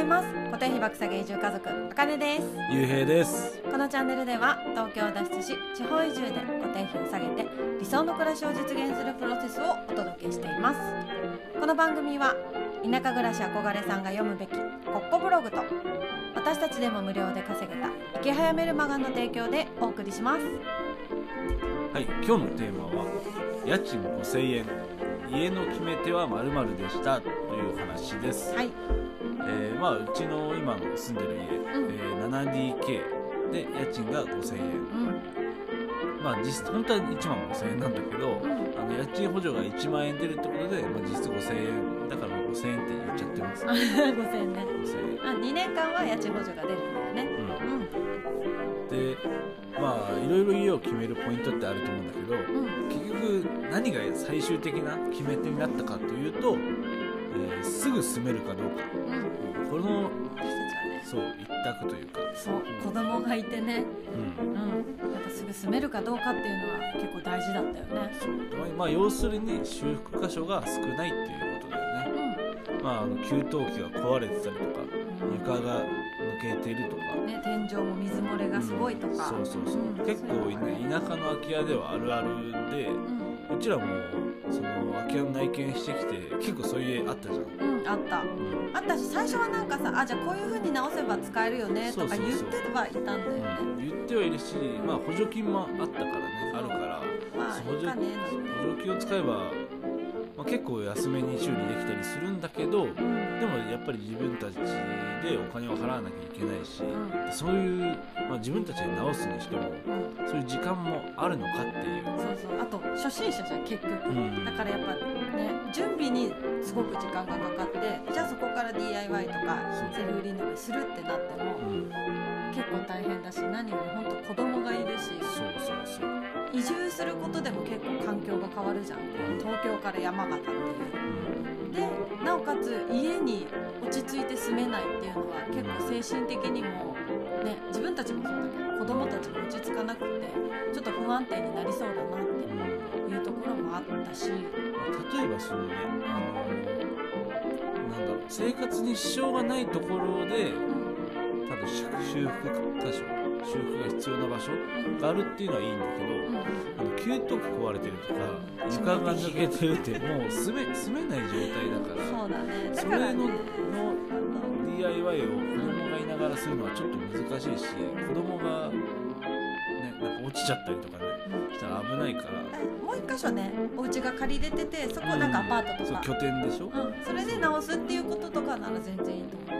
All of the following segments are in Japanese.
います。固定費爆下げ移住家族あかねです。ゆうへいです。このチャンネルでは東京を脱出し地方移住で固定費を下げて理想の暮らしを実現するプロセスをお届けしています。この番組は田舎暮らし憧れさんが読むべきコッコブログと私たちでも無料で稼げた池早メルマガの提供でお送りします。はい今日のテーマは家賃5000円家の決め手は〇〇でしたという話です、はいえーまあうちの今の住んでる家、うん。えー 7DK で家賃が5000円。うん。まあ実質本当は1万5000円なんだけど、うん。あの家賃補助が1万円出るってことで、まあ、実質5000円。だから5000円って言っちゃってます。あ5000円ね。5000円。あ2年間は家賃補助が出るんだよね。うん。うん。でまあいろいろ家を決めるポイントってあると思うんだけどうん。結局何が最終的な決め手になったかというと、えーすぐ住めるかどうか。うん。この私たちはねそう一択というか、そう子供がいてね。うん、うん。やっぱすぐ住めるかどうかっていうのは結構大事だったよね。そう。まあ要するに修復箇所が少ないっていうまあ、あの給湯器が壊れてたりとかん。床が抜けてるとか、ね天井も水漏れがすごいとか、そうそうそう、ん。結構そういうのがね。田舎の空き家ではあるあるでうん。うちらもその空き家の内見してきて結構そういう家あったじゃん、うんあった。うん。あったし最初はなんかさあじゃあこういう風に直せば使えるよねとか言ってはいたんだよね。言ってはいるし、まあ、補助金もあったからねあるから。まあ補助金を使えば、まあ、結構安めに修理できたりするんだけどでうん。もやっぱり自分たちでお金を払わなきゃいけないし、そういう、まあ、自分たちで直すにしてもうん。そういう時間もあるのかっていう、そうそう。あと初心者じゃん結局。うん。だからやっぱね準備にすごく時間がかかってじゃあそこから DIY とかセルフリノベするってなってもうん、結構大変だし何より本当子供がいるしそうそうそう。移住することでも結構環境が変わるじゃん。東京から山形っていう。うん。でなおかつ家に落ち着いて住めないっていうのは結構精神的にもね自分たちもそうだけど子供たちも落ち着かなくてちょっと不安定になりそうだなっうん。ていうところもあったし。まあ例えばそのね、あのなんだろう生活に支障がないところでうん修修復箇所修復が必要な場所があるっていうのはいいんだけど、うん。あの給湯器壊れてるとか床が抜けてるってもう住め住めない状態だからそうだね。だそれからね。のの DIY を子供がいながらするのはちょっと難しいし子供がねなんか落ちちゃったりとかねしたら危ないから。もう一箇所ねお家が借りれててそこなんかアパートとか。そう拠点でしょ、うん、それで直すっていうこととかなら全然いいと思う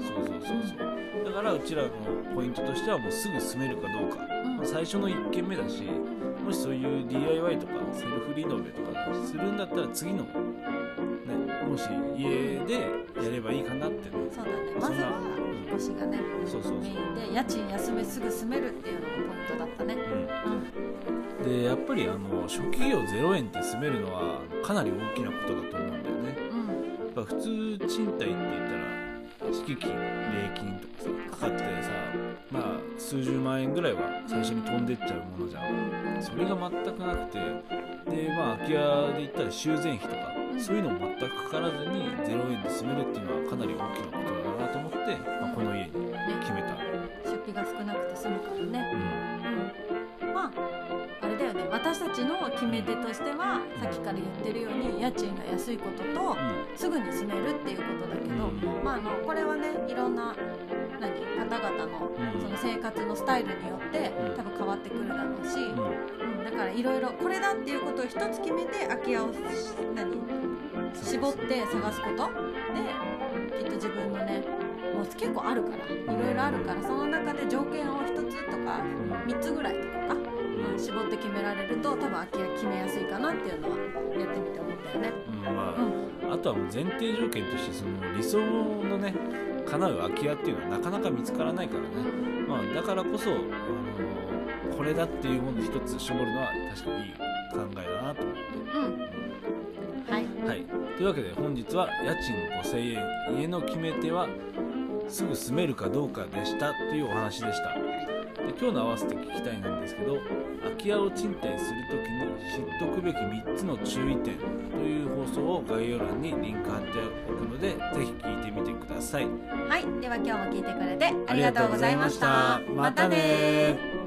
そうそうそうそう。だからうちらのポイントとしてはもうすぐ住めるかどうか、うん。まあ最初の1軒目だしもしそういう DIY とかセルフリノベとかするんだったら次のねもし家でやればいいかなってね。そうだね。まずは引っ越しがねそうそうそう。メインで家賃安めすぐ住めるっていうのがポイントだったね。うん。うん、でやっぱりあの初期費用0円って住めるのはかなり大きなことだと思うんだよね。うん。やっぱ普通賃貸って言ったら敷金礼金とかさかかってさまあ数十万円ぐらいは最初に飛んでっちゃうものじゃん。それが全くなくて。でまあ空き家で言ったら修繕費とかうんそういうのも全くかからずに0円で住めるっていうのはかなり大きなことだなと思って、まあ、この家に決めた、出費が少なくて済むからね。うんよね。私たちの決め手としてはさっきから言ってるように家賃が安いこととすぐに住めるっていうことだけど、うん。まあ、あのこれはねいろんな何方々のうん。その生活のスタイルによってうん。多分変わってくるだろうし、うん。だからいろいろこれだっていうことを一つ決めて空き家をし何絞って探すことできっと自分のねもう結構あるからいろいろあるからその中で条件を一つとか3つぐらいとか絞って決められると多分空き家決めやすいかなっていうのはやってみて思ったよね。うんまうん。あ、あとはもう前提条件としてその理想のね叶う空き家っていうのはなかなか見つからないからね、まあ、だからこそ、あのこれだっていうもの一つ絞るのは確かにいい考えだなと思って。うん。はい。はい、というわけで本日は家賃5000円家の決め手はすぐ住めるかどうかでしたというお話でした。で今日の合わせて聞きたいなんですけど空き家を賃貸するときに知っておくべき3つの注意点という放送を概要欄にリンク貼っておくのでぜひ聞いてみてください。はい。では今日も聞いてくれてありがとうございました。また。ね